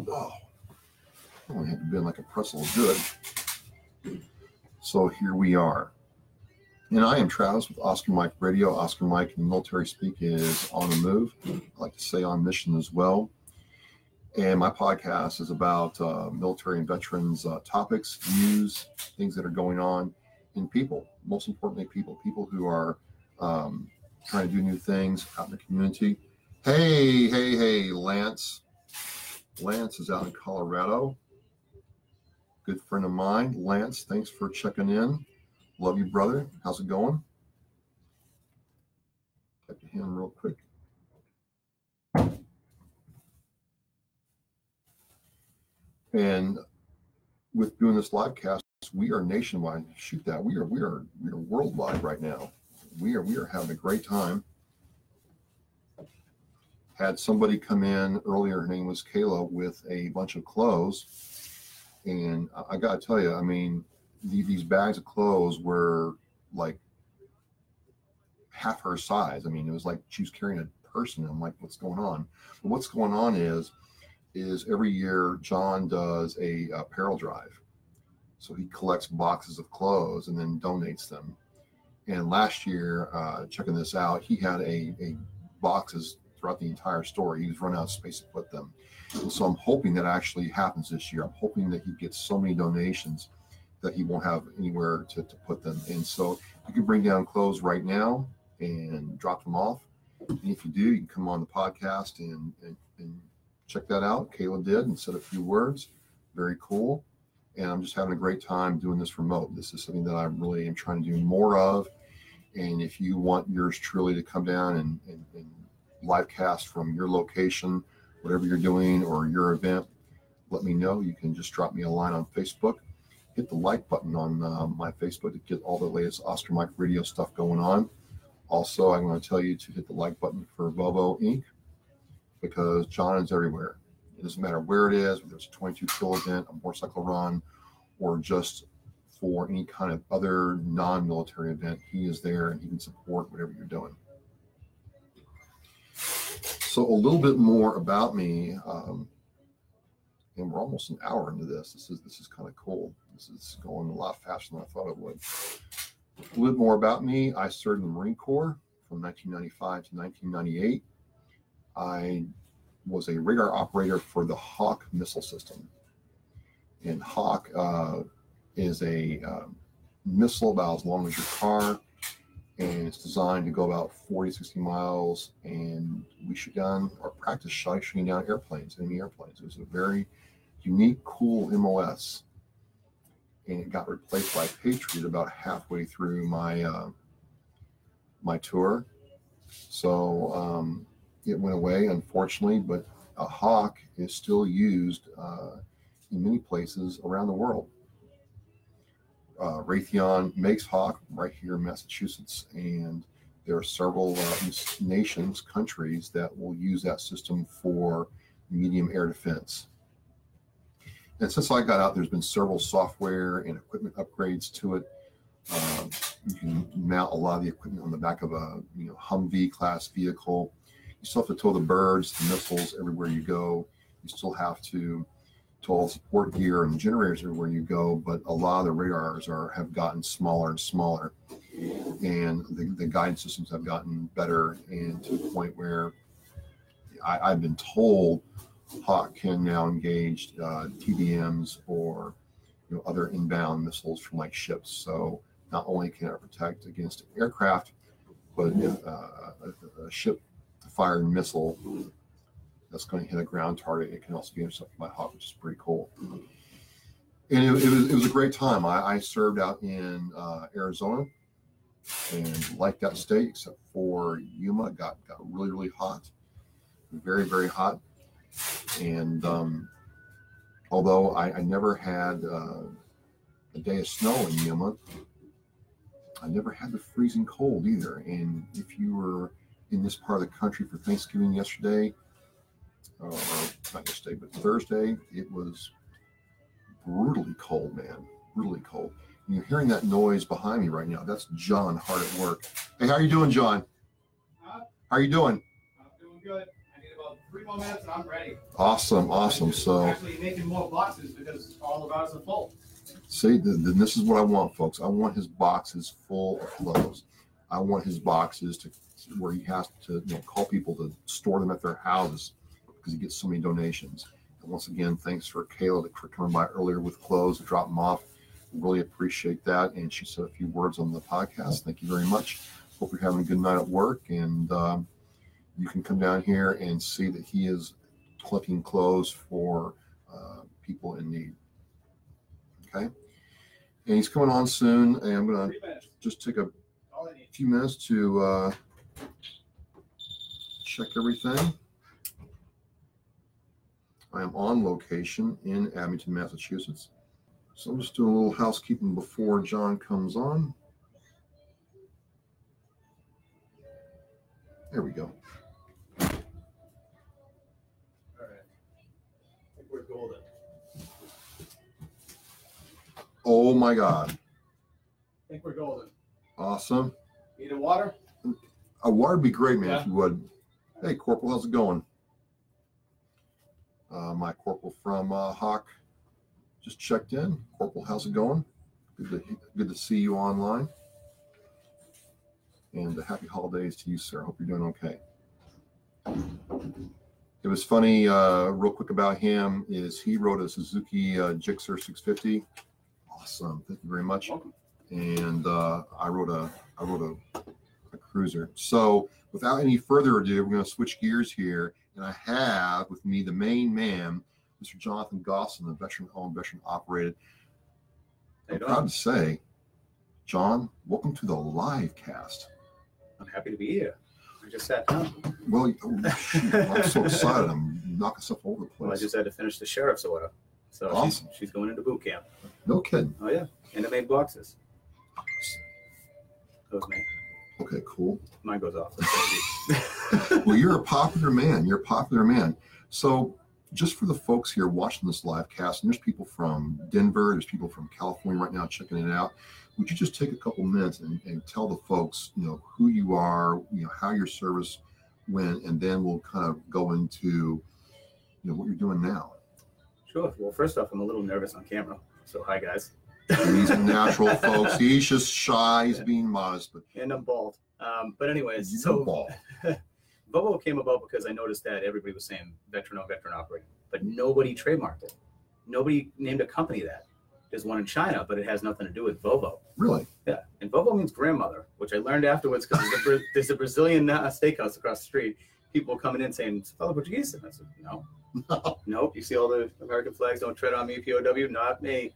S1: Oh, I only had to bend like a pretzel do. So here we are. And I am Travis with Oscar Mike Radio. Oscar Mike in military speak is on the move. I like to say on mission as well. And my podcast is about uh, military and veterans uh, topics, news, things that are going on in people. Most importantly, people, people who are um, trying to do new things out in the community. Hey, hey, hey, Lance. Lance is out in Colorado. Good friend of mine. Lance, thanks for checking in. Love you, brother. How's it going? Type to him real quick. And with doing this live cast, we are nationwide. Shoot that. We are we are we are worldwide right now. We are we are having a great time. Had somebody come in earlier, her name was Kayla, with a bunch of clothes. And I, gotta tell you, I mean, the, these bags of clothes were like half her size. I mean, it was like she was carrying a person. I'm like, what's going on? But what's going on is is every year John does a apparel drive. So he collects boxes of clothes and then donates them. And last year, uh, checking this out, he had a, a boxes throughout the entire store. He was running out of space to put them. And so I'm hoping that actually happens this year. I'm hoping that he gets so many donations that he won't have anywhere to, to put them. And so you can bring down clothes right now and drop them off. And if you do, you can come on the podcast and, and, and check that out. Kayla did and said a few words. Very cool. And I'm just having a great time doing this remote. This is something that I really am trying to do more of. And if you want yours truly to come down and, and, and live cast from your location, whatever you're doing or your event, let me know. You can just drop me a line on Facebook. Hit the like button on uh, my Facebook to get all the latest Oscar Mike Radio stuff going on. Also, I'm going to tell you to hit the like button for VOVO Inc. because John is everywhere. It doesn't matter where it is, whether it's a 22 kill event, a motorcycle run, or just for any kind of other non military event. He is there and he can support whatever you're doing. So, a little bit more about me. Um, and we're almost an hour into this. This is this is kind of cool. This is going a lot faster than I thought it would. A little bit more about me. I served in the Marine Corps from 1995 to 1998. I was a radar operator for the Hawk missile system. And Hawk uh, is a uh, missile about as long as your car, and it's designed to go about 40, 60 miles. And we shoot down or practice shooting down airplanes, enemy airplanes. It was a very unique, cool MOS. And it got replaced by Patriot about halfway through my uh, my tour. So um, it went away, unfortunately, but a hawk is still used uh, in many places around the world. Uh, Raytheon makes Hawk right here in Massachusetts, and there are several uh, nations, countries that will use that system for medium air defense. And since I got out, there's been several software and equipment upgrades to it. Um, you can mount a lot of the equipment on the back of a you know Humvee class vehicle. You still have to tow the birds, the missiles everywhere you go. You still have to tow all support gear and generators everywhere you go, but a lot of the radars are have gotten smaller and smaller, and the, the guidance systems have gotten better, and to the point where I, I've been told Hawk can now engage uh, TBMs or you know other inbound missiles from like ships. So not only can it protect against aircraft, but if uh, a ship fired missile that's going to hit a ground target. It can also be intercepted by Hawk, which is pretty cool. And it, it was it was a great time. I, I served out in uh, Arizona and liked that state, except for Yuma. Got got really really hot, very very hot. And um, although I, I never had uh, a day of snow in Yuma, I never had the freezing cold either. And if you were in this part of the country for Thanksgiving yesterday, or not yesterday, but Thursday, it was brutally cold, man. Brutally cold. And you're hearing that noise behind me right now. That's John hard at work. Hey, how are you doing, John?
S3: Huh?
S1: How are you doing?
S3: I'm doing good. I need about three more minutes and I'm ready.
S1: Awesome, awesome. So,
S3: actually making more boxes because all of ours are full.
S1: see, then this is what I want, folks. I want his boxes full of clothes. I want his boxes to where he has to you know, call people to store them at their houses because he gets so many donations. And once again, thanks for Kayla for coming by earlier with clothes to drop them off. Really appreciate that. And she said a few words on the podcast. Thank you very much. Hope you're having a good night at work. And um, you can come down here and see that he is collecting clothes for uh, people in need. Okay. And he's coming on soon. And I'm going to just take a
S3: All I need.
S1: Few minutes to uh, check everything. I am on location in Abington, Massachusetts. So I'm just doing a little housekeeping before John comes on. There we go.
S3: All right. I think we're golden.
S1: Oh my God.
S3: I think we're golden.
S1: Awesome.
S3: Need a water?
S1: A water would be great, man, if you would. Hey, Corporal, how's it going? Uh, my corporal from uh, Hawk just checked in. Corporal, how's it going? Good to good to see you online. And uh, happy holidays to you, sir. Hope you're doing okay. It was funny. Uh, real quick about him is he wrote a Suzuki uh, Gixxer 650. Awesome. Thank you very much
S3: Welcome.
S1: and uh, I wrote a I wrote a, a cruiser. So without any further ado, we're going to switch gears here, and I have with me the main man, Mr. Jonathan Gosselin, the veteran-owned, veteran-operated. I'm
S3: you
S1: proud to say, John, welcome to the live cast.
S3: I'm happy to be here. I just sat down.
S1: Well, oh, shoot, I'm so excited. I'm knocking stuff over the
S3: Well, I just had to finish the sheriff's order. So
S1: Awesome.
S3: she's, she's going into boot camp.
S1: No kidding.
S3: Oh, yeah. And I made boxes. That was me.
S1: Okay, cool.
S3: Mine goes off.
S1: well, you're a popular man. You're a popular man. So, just for the folks here watching this live cast, and there's people from Denver, there's people from California right now checking it out. Would you just take a couple minutes and, and tell the folks, you know, who you are, you know, how your service went, and then we'll kind of go into, you know, what you're doing now.
S3: sure. Well, first off, I'm a little nervous on camera. So, hi, guys.
S1: He's a natural, folks. He's just shy. He's being modest, but
S3: And I'm bald. Um, but anyways, so
S1: football.
S3: VOVO came about because I noticed that everybody was saying veteran on veteran operating, but nobody trademarked it. Nobody named a company that. There's one in China, but it has nothing to do with VOVO.
S1: Really?
S3: Yeah, and VOVO means grandmother, which I learned afterwards because there's, a there's a Brazilian uh, steakhouse across the street. People coming in saying, "Fellow Portuguese," and I said, "No, nope. You see all the American flags? Don't tread on me, POW. Not me."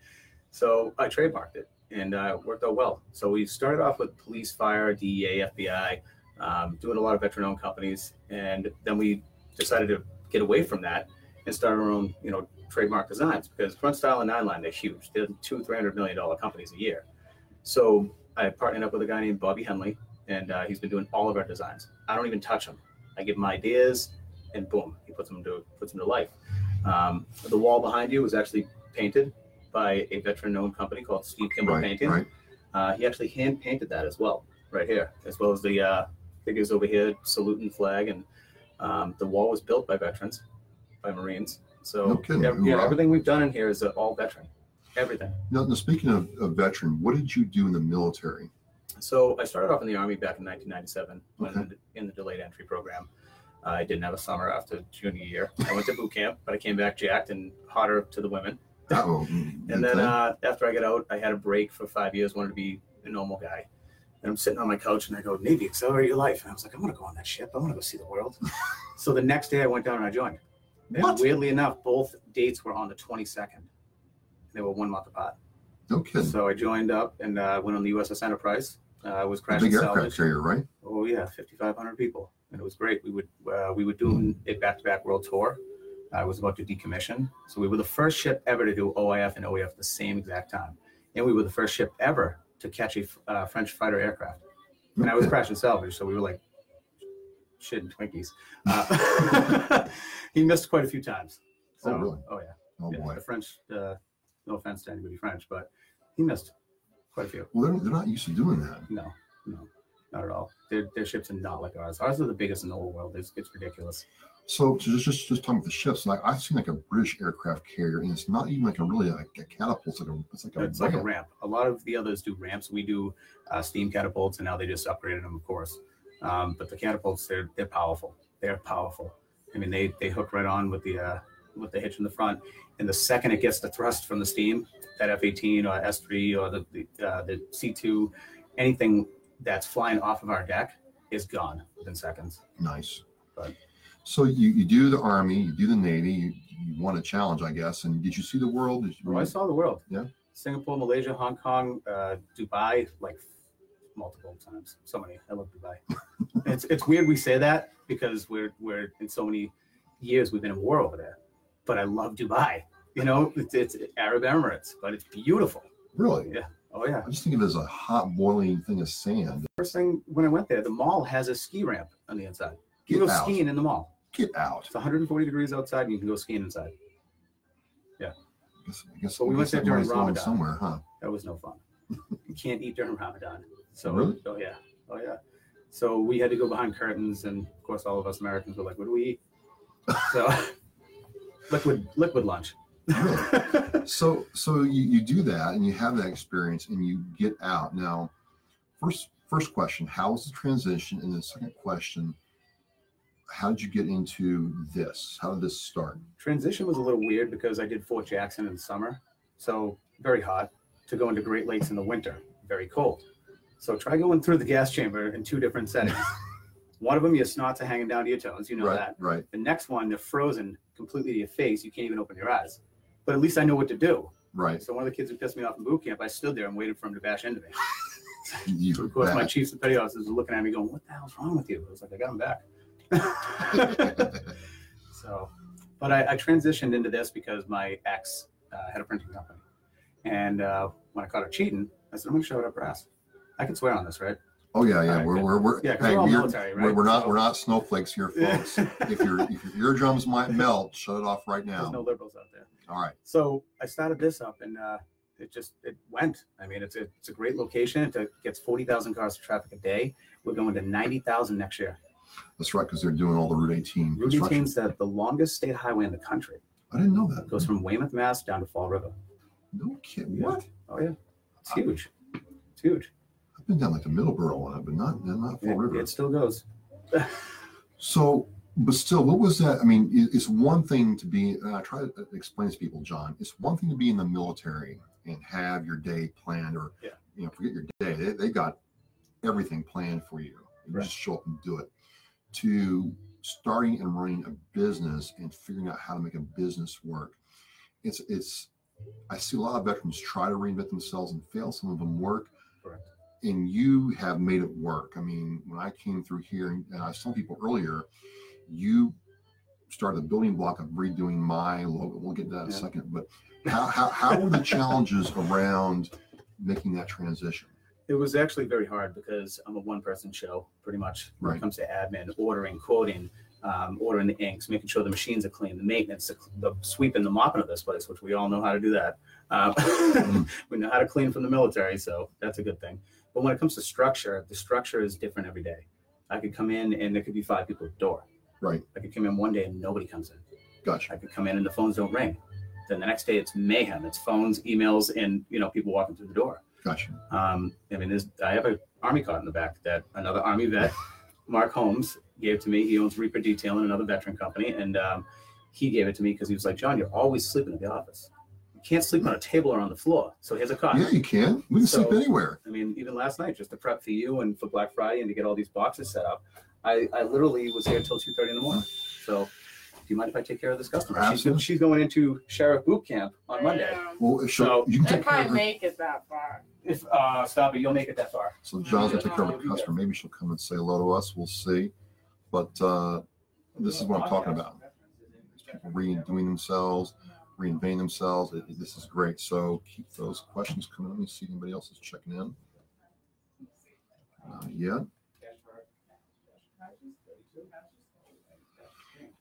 S3: So I trademarked it, and uh, it worked out well. So we started off with police, fire, DEA, FBI, um, doing a lot of veteran-owned companies, and then we decided to get away from that and start our own, you know, trademark designs because Grunt Style and Nine Line they're huge. They're two, three hundred million dollar companies a year. So I partnered up with a guy named Bobby Henley, and uh, he's been doing all of our designs. I don't even touch them. I give him ideas, and boom, he puts them to puts them to life. Um, the wall behind you was actually painted by a veteran-owned company called Steve Kimball
S1: Right,
S3: Painting.
S1: right.
S3: Uh, he actually hand painted that as well, right here, as well as the uh, figures over here, salute and flag, and um, the wall was built by veterans, by Marines. So
S1: No kidding.
S3: yeah, everything we've done in here is uh, all veteran, everything.
S1: Now, now speaking of, of veteran, what did you do in the military?
S3: So I started off in the Army back in 1997 when
S1: Okay.
S3: in the delayed entry program. I didn't have a summer after junior year. I went to boot camp, but I came back jacked and hotter to the women.
S1: Oh,
S3: And then uh, after I got out, I had a break for five years, wanted to be a normal guy. And I'm sitting on my couch and I go, Navy, accelerate your life. And I was like, I'm going to go on that ship. I want to go see the world. so the next day I went down and I joined. And
S1: What?
S3: weirdly enough, both dates were on the 22nd. They were one month apart.
S1: no kidding.
S3: So I joined up and uh, went on the USS Enterprise. Uh, I was crashing
S1: big aircraft
S3: salvage.
S1: carrier, right?
S3: Oh yeah, 5,500 people, and it was great. We would uh, we were doing a back-to-back world tour. I was about to decommission, so we were the first ship ever to do OIF and OEF at the same exact time, and we were the first ship ever to catch a uh, French fighter aircraft. And I was
S1: Okay.
S3: crashing salvage, so we were like shitting Twinkies. Uh, he missed quite a few times. So,
S1: Oh, really?
S3: Oh yeah.
S1: Oh
S3: yeah.
S1: boy.
S3: The French. Uh, no offense to anybody French, but he missed quite a few.
S1: Well, they're, they're not used to doing that.
S3: No, no, not at all. Their, their ships are not like ours. Ours are the biggest in the whole world. It's, it's ridiculous.
S1: So, just just just talking about the ships, like I've seen like a British aircraft carrier, and it's not even like a really like a catapult. It's like a it's like a,
S3: It's like a
S1: ramp.
S3: ramp. A lot of the others do ramps. We do uh, steam catapults, and now they just upgraded them, of course. Um, but the catapults, they're they're powerful. They're powerful. I mean, they they hook right on with the uh, with the hitch in the front, and the second it gets the thrust from the steam, that F-18 or S-3 or the the, uh, the C-2, anything that's flying off of our deck is gone within seconds.
S1: Nice.
S3: But-
S1: So you, you do the army, you do the navy, you, you won a challenge, I guess. And did you see the world? Did you,
S3: Oh, I saw the world.
S1: Yeah.
S3: Singapore, Malaysia, Hong Kong, uh, Dubai, like multiple times. So many. I love Dubai. it's it's weird we say that because we're we're in so many years we've been in war over there. But I love Dubai. You know, it's, it's Arab Emirates, but it's beautiful.
S1: really?
S3: Yeah. Oh yeah.
S1: I just think of it as a hot boiling thing of sand.
S3: First thing when I went there, the mall has a ski ramp on the inside. You
S1: Get
S3: go
S1: out.
S3: skiing in the mall.
S1: Get out.
S3: It's 140 degrees outside, and you can go skiing inside.
S1: Guess, I guess,
S3: But we went there during
S1: going
S3: Ramadan.
S1: somewhere, huh?
S3: That was no fun. you can't eat during Ramadan. So,
S1: Really?
S3: oh yeah, oh yeah. So we had to go behind curtains, and of course, all of us Americans were like, "What do we eat?" So, liquid, liquid lunch.
S1: So so you, you do that and you have that experience and you get out. Now, first first question, how was the transition? And the second question, how did you get into this? How did this start?
S3: Transition was a little weird because I did Fort Jackson in the summer, so very hot. To go into Great Lakes in the winter, very cold. So try going through the gas chamber in two different settings. one of them, your snots are hanging down to your toes. You know
S1: right,
S3: that.
S1: right.
S3: The next one, they're frozen completely to your face. You can't even open your eyes. But at least I know what to do.
S1: Right.
S3: So one of the kids who pissed me off in boot camp, I stood there and waited for him to bash into me.
S1: You
S3: of course, my chiefs and petty officers were looking at me going, "What the hell's wrong with you?" I was like, "I got him back." so, but I, I transitioned into this because my ex uh, had a printing company, and uh, when I caught her cheating, I said, "I'm going to show it up her ass." I can swear on this, right?
S1: oh yeah, yeah.
S3: Alright,
S1: We're we're, we're
S3: Yeah,
S1: hey,
S3: we're all
S1: we're,
S3: military,
S1: we're,
S3: right?
S1: we're not
S3: So-
S1: we're not snowflakes here, folks. if your if your eardrums might melt, shut it off right
S3: There's
S1: now.
S3: no liberals out there.
S1: All right.
S3: So I started this up, and uh, it just it went. I mean, it's a it's a great location. It gets forty thousand cars of traffic a day. We're going to ninety thousand next year.
S1: That's right, because they're doing all the Route 18
S3: Route 18 is the, the longest state highway in the country.
S1: I didn't know that.
S3: It goes from Weymouth, Mass, down to Fall River.
S1: No kidding.
S3: Yeah.
S1: What?
S3: Oh yeah, it's huge. It's huge.
S1: I've been down like the Middleborough one, but not not Fall
S3: It,
S1: River.
S3: it still goes.
S1: So, but still, what was that? I mean, it, it's one thing to be, and I try to explain to people, John, it's one thing to be in the military and have your day planned, or,
S3: Yeah.
S1: you know, forget your day. They, they got everything planned for you. You
S3: Right.
S1: just show up and do it. To starting and running a business and figuring out how to make a business work, it's, it's, I see a lot of veterans try to reinvent themselves and fail. Some of them work
S3: Correct.
S1: and you have made it work. I mean, when I came through here, and I saw people earlier, you started the building block of redoing my logo. We'll get to that in a second. But how, how, how were the challenges around making that transition?
S3: It was actually very hard because I'm a one person show pretty much when
S1: Right.
S3: it comes to admin, ordering, quoting, um, ordering the inks, making sure the machines are clean, the maintenance, the, the sweeping, the mopping of this place, which we all know how to do that. Um, we know how to clean from the military, so that's a good thing. But when it comes to structure, the structure is different every day. I could come in and there could be five people at the door.
S1: Right.
S3: I could come in one day and nobody comes in.
S1: Gotcha.
S3: I could come in and the phones don't ring. Then the next day it's mayhem. It's phones, emails, and you know people walking through the door.
S1: Gotcha.
S3: Um, I mean, there's I have an army card in the back that another army vet, Mark Holmes, gave to me. He owns Reaper Detail Detailing, another veteran company, and um, he gave it to me because he was like, John, you're always sleeping at the office. You can't sleep on a table or on the floor. So here's a cot.
S1: Yeah, you can. We can sleep anywhere.
S3: I mean, even last night, just to prep for you and for Black Friday and to get all these boxes set up, I, I literally was here till two thirty in the morning. So, do you mind if I take care of this customer? She's,
S1: Absolutely.
S3: she's going into sheriff boot camp on Monday.
S1: Well, so
S3: So-
S1: you can take
S4: If
S1: care
S4: I
S1: of her.
S4: make it that far.
S3: If uh, stop it, you'll make it that far.
S1: So John's gonna take care of a customer. Maybe she'll come and say hello to us. We'll see. But uh, this is what I'm talking about. People redoing themselves, reinventing themselves. It, it- this is great. So keep those questions coming. Let me see if anybody else is checking in. Not yet.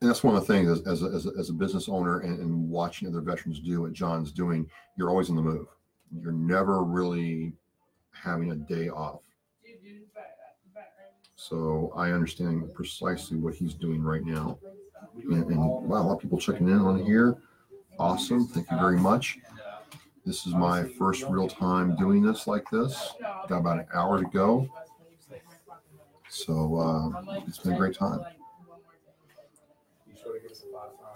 S1: And that's one of the things as, as, a, as, a, as a business owner and, and watching other veterans do what John's doing, you're always on the move. You're never really having a day off. So I understand precisely what he's doing right now. And, and wow, a lot of people checking in on here. Awesome. Thank you very much. This is my first real time doing this like this. Got about an hour to go. So uh, it's been a great time.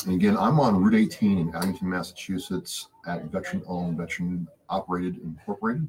S1: And again, I'm on Route 18 in Abington, Massachusetts at veteran owned, veteran operated, incorporated.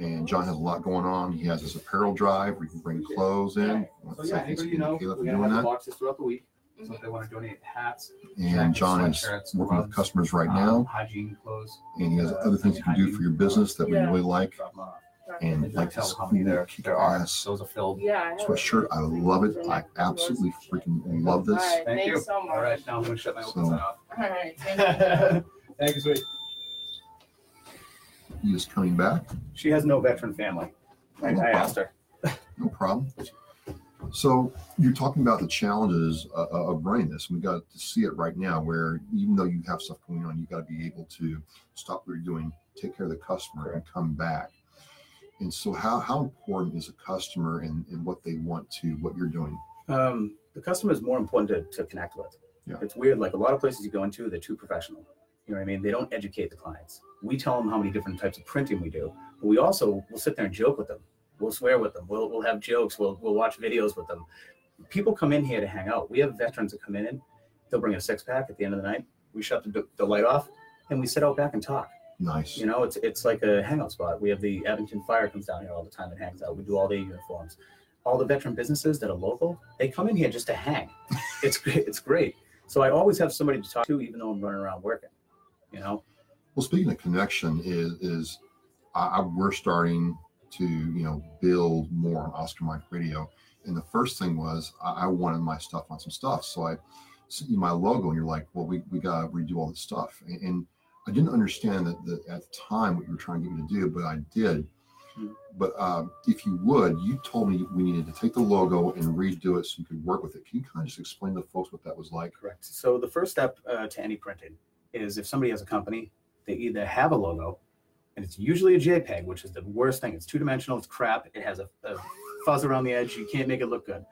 S1: And John has a lot going on. He has his apparel drive where you can bring clothes in.
S3: So yeah, anybody you know,
S1: Caleb for
S3: we
S1: doing
S3: have the boxes throughout the week. So if they want to donate hats,
S1: And John is
S3: Sweatshirts,
S1: working with
S3: gloves,
S1: customers right
S3: um,
S1: now.
S3: hygiene clothes,
S1: And he has other things you can do for your business that we really like.
S3: drop 'em off.
S1: And
S3: And
S1: like
S3: tell
S1: this
S3: how many there,
S1: kick
S3: there are.
S1: ass
S3: Those are filled.
S4: Yeah.
S1: Sweatshirt. I love it. I absolutely freaking love
S4: All
S1: this.
S4: right,
S3: Thank you.
S4: thanks so much.
S3: All right, now I'm going to shut my open
S1: So-
S3: sign off.
S4: All right. Thank you.
S3: Thank you, sweet.
S1: He is coming back.
S3: She has no veteran family. I, I asked her.
S1: No problem. So you're talking about the challenges uh, of running this. We got to see it right now, where even though you have stuff going on, you got to be able to stop what you're doing, take care of the customer, and come back. And so, how how important is a customer and, and what they want to what you're doing?
S3: Um, the customer is more important to, to connect with.
S1: Yeah.
S3: It's weird. Like a lot of places you go into, they're too professional. You know what I mean? They don't educate the clients. We tell them how many different types of printing we do, but we also will sit there and joke with them. We'll swear with them. We'll, we'll have jokes. We'll, we'll watch videos with them. People come in here to hang out. We have veterans that come in. They'll bring a six pack at the end of the night. We shut the, the light off and we sit out back and talk.
S1: Nice.
S3: You know, it's it's like a hangout spot. We have the Abington Fire comes down here all the time and hangs out. We do all their uniforms. All the veteran businesses that are local, they come in here just to hang. It's great. It's great. So I always have somebody to talk to, even though I'm running around working. You know,
S1: Well, speaking of connection, is is I, I, we're starting to you know build more on Oscar Mike Radio, and the first thing was I, I wanted my stuff on some stuff, so I sent you my logo, and you're like, well, we we got to redo all this stuff, and, and I didn't understand that, that at the time what you were trying to get me to do, but I did.
S3: Hmm.
S1: But um, if you would, you told me we needed to take the logo and redo it so you could work with it. Can you kind of just explain to folks what that was like?
S3: correct. So the first step uh, to any printing is if somebody has a company, they either have a logo, and it's usually a JPEG, which is the worst thing. It's two dimensional. It's crap. It has a, a fuzz around the edge. You can't make it look good.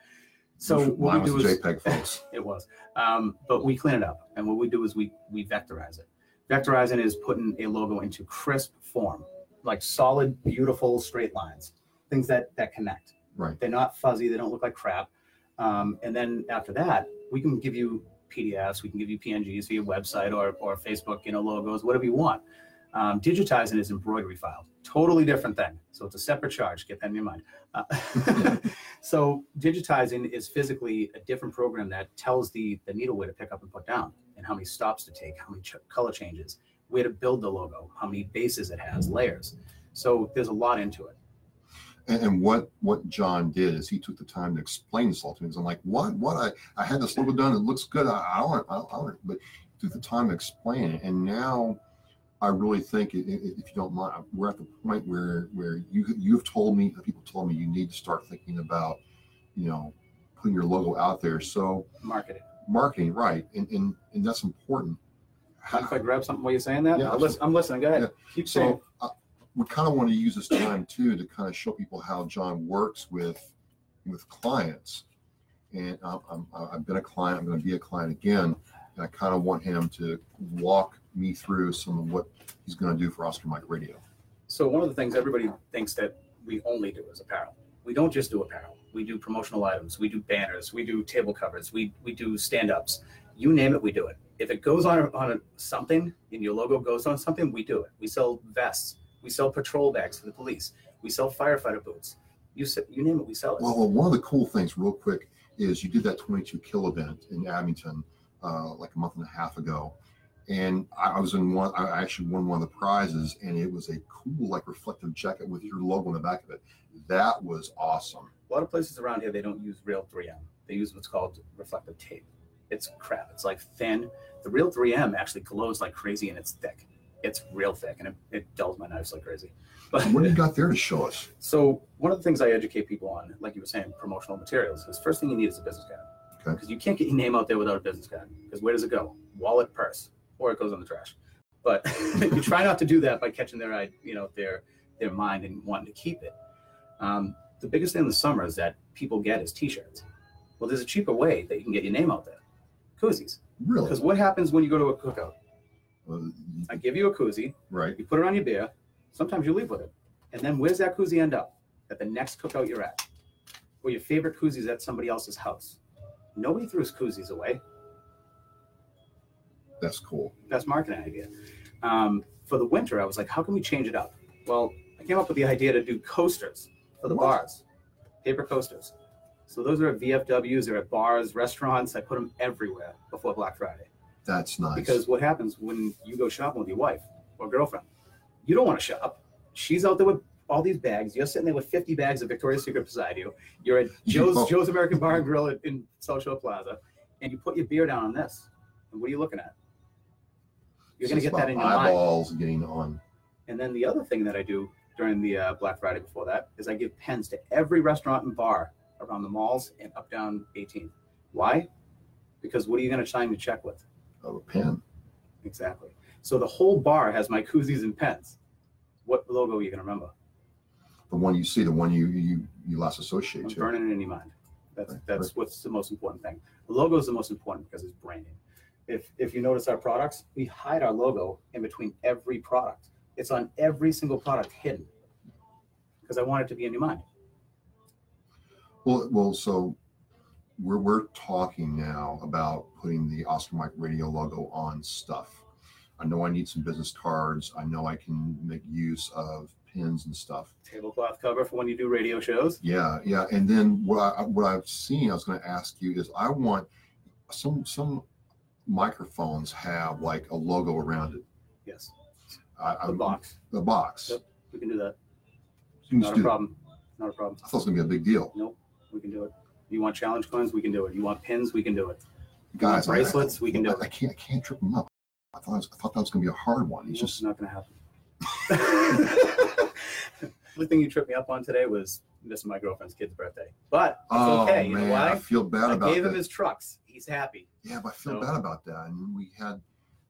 S3: So what
S1: Mine
S3: we
S1: was
S3: do is
S1: JPEG, folks.
S3: It was. Um, but we clean it up. And what we do is we, we vectorize it. Vectorizing is putting a logo into crisp form, like solid, beautiful straight lines. things that that connect.
S1: Right.
S3: They're not fuzzy. They don't look like crap. Um, and then after that, we can give you PDFs. We can give you PNGs for your website or or Facebook, you know, logos, whatever you want. Um, digitizing is embroidery file. Totally different thing. So it's a separate charge. Get that in your mind. Uh, so digitizing is physically a different program that tells the the needle where to pick up and put down, and how many stops to take, how many ch- color changes, where to build the logo, how many bases it has, layers. So there's a lot into it.
S1: And, and what what John did is he took the time to explain this all to me. I'm like, what? What? I, I had this logo done. It looks good. I, I want. I, I want. it. But took the time to explain it, and now I really think, if you don't mind, we're at the point where where you you've told me, people told me, you need to start thinking about, you know, putting your logo out there. So
S3: Marketing.
S1: marketing, right, and and, and that's important.
S3: If I grab something while you're saying that?
S1: Yeah,
S3: I'm, listen, I'm listening. Go ahead. Keep saying.
S1: So uh, we kind of want to use this time too to kind of show people how John works with with clients. And I'm, I've been a client. I'm going to be a client again. And I kind of want him to walk me through some of what he's going to do for Oscar Mike Radio.
S3: So one of the things everybody thinks that we only do is apparel. We don't just do apparel. We do promotional items. We do banners. We do table covers. We we do stand-ups. You name it, we do it. If it goes on on a, something and your logo goes on something, we do it. We sell vests. We sell patrol bags for the police. We sell firefighter boots. You you name it, we sell it.
S1: Well, one of the cool things, real quick, is you did that 22 kill event in Abington uh, like a month and a half ago. And I I was in one, I actually won one of the prizes, and it was a cool, like reflective jacket with your logo on the back of it. That was awesome.
S3: a lot of places around here they don't use real 3M. They use what's called reflective tape. It's crap. It's like thin. The real 3M actually glows like crazy and it's thick. It's real thick and it, it dulls my knives like crazy. But
S1: What do you got there to show us?
S3: so one of the things I educate people on, like you were saying, promotional materials, is first thing you need is a business card.
S1: Okay.
S3: Because you can't get your name out there without a business card. Because where does it go? Wallet, purse, or it goes in the trash. But you try not to do that by catching their eye, you know, their their mind and wanting to keep it. Um, the biggest thing in the summer is that people get is T-shirts. Well, there's a cheaper way that you can get your name out there. Koozies.
S1: Really?
S3: Because what happens when you go to a cookout?
S1: Uh,
S3: I give you a koozie,
S1: right.
S3: you put it on your beer. Sometimes you leave with it. And then where's that koozie end up? At the next cookout you're at. Or your favorite koozie's at somebody else's house. Nobody throws koozies away.
S1: That's cool.
S3: That's marketing idea. Um, for the winter, I was like, how can we change it up? Well, I came up with the idea to do coasters for the
S1: What?
S3: bars, paper coasters. So those are at VFWs, they're at bars, restaurants. I put them everywhere before Black Friday.
S1: That's nice.
S3: Because what happens when you go shopping with your wife or girlfriend? You don't want to shop. She's out there with all these bags. You're sitting there with 50 bags of Victoria's Secret beside you. You're at Joe's
S1: Oh.
S3: Joe's American Bar and Grill in- Shore Plaza, and you put your beer down on this. And what are you looking at? You're going to get that in your
S1: about
S3: mind.
S1: eyeballs getting on.
S3: And then the other thing that I do during the uh, Black Friday before that is I give pens to every restaurant and bar around the malls and up down 18. Why? Because what are you going to sign your check with?
S1: Of a pen.
S3: Exactly. So the whole bar has my koozies and pens. What logo are you going to remember?
S1: The one you see, the one you you you last associate
S3: I'm
S1: to.
S3: burning it in your mind. That's
S1: Right,
S3: that's what's the most important thing. The logo is the most important because it's branding. If if you notice our products, we hide our logo in between every product. It's on every single product hidden because I want it to be in your mind.
S1: Well, well, so we're we're talking now about putting the Oscar Mike Radio logo on stuff. I know I need some business cards. I know I can make use of pins and stuff.
S3: Tablecloth cover for when you do radio shows.
S1: Yeah, yeah. And then what I what I've seen, I was going to ask you is I want some some microphones have like a logo around it.
S3: Yes,
S1: I, I,
S3: the box.
S1: The box.
S3: Yep. We can do that. Not a
S1: do that.
S3: problem. Not a problem.
S1: I thought it was going to be a big deal, Nope,
S3: We can do it. You want challenge coins? We can do it. You want pins? We can do it.
S1: guys. I-
S3: bracelets,
S1: I,
S3: we can do
S1: I,
S3: it.
S1: I can't I can't trip them up. I thought was, I thought that was going to be a hard one. He's
S3: It's
S1: just
S3: not going to happen. the only thing you tripped me up on today was missing my girlfriend's kid's birthday. But it's
S1: oh
S3: okay. You
S1: man,
S3: know
S1: I feel bad
S3: I
S1: about that.
S3: gave him his trucks. He's happy.
S1: Yeah, but I feel
S3: So-
S1: bad about that. And we had,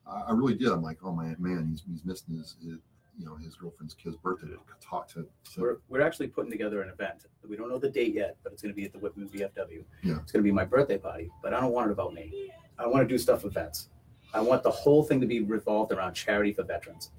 S1: I I really did. I'm like, oh my man, he's, he's missing his, his, you know, his girlfriend's kid's birthday to talk to. to
S3: We're, we're actually putting together an event. We don't know the date yet, but it's going to be at the Whitman VFW.
S1: Yeah.
S3: It's going to be my birthday party, but I don't want it about me. I want to do stuff for vets. I want the whole thing to be revolved around charity for veterans.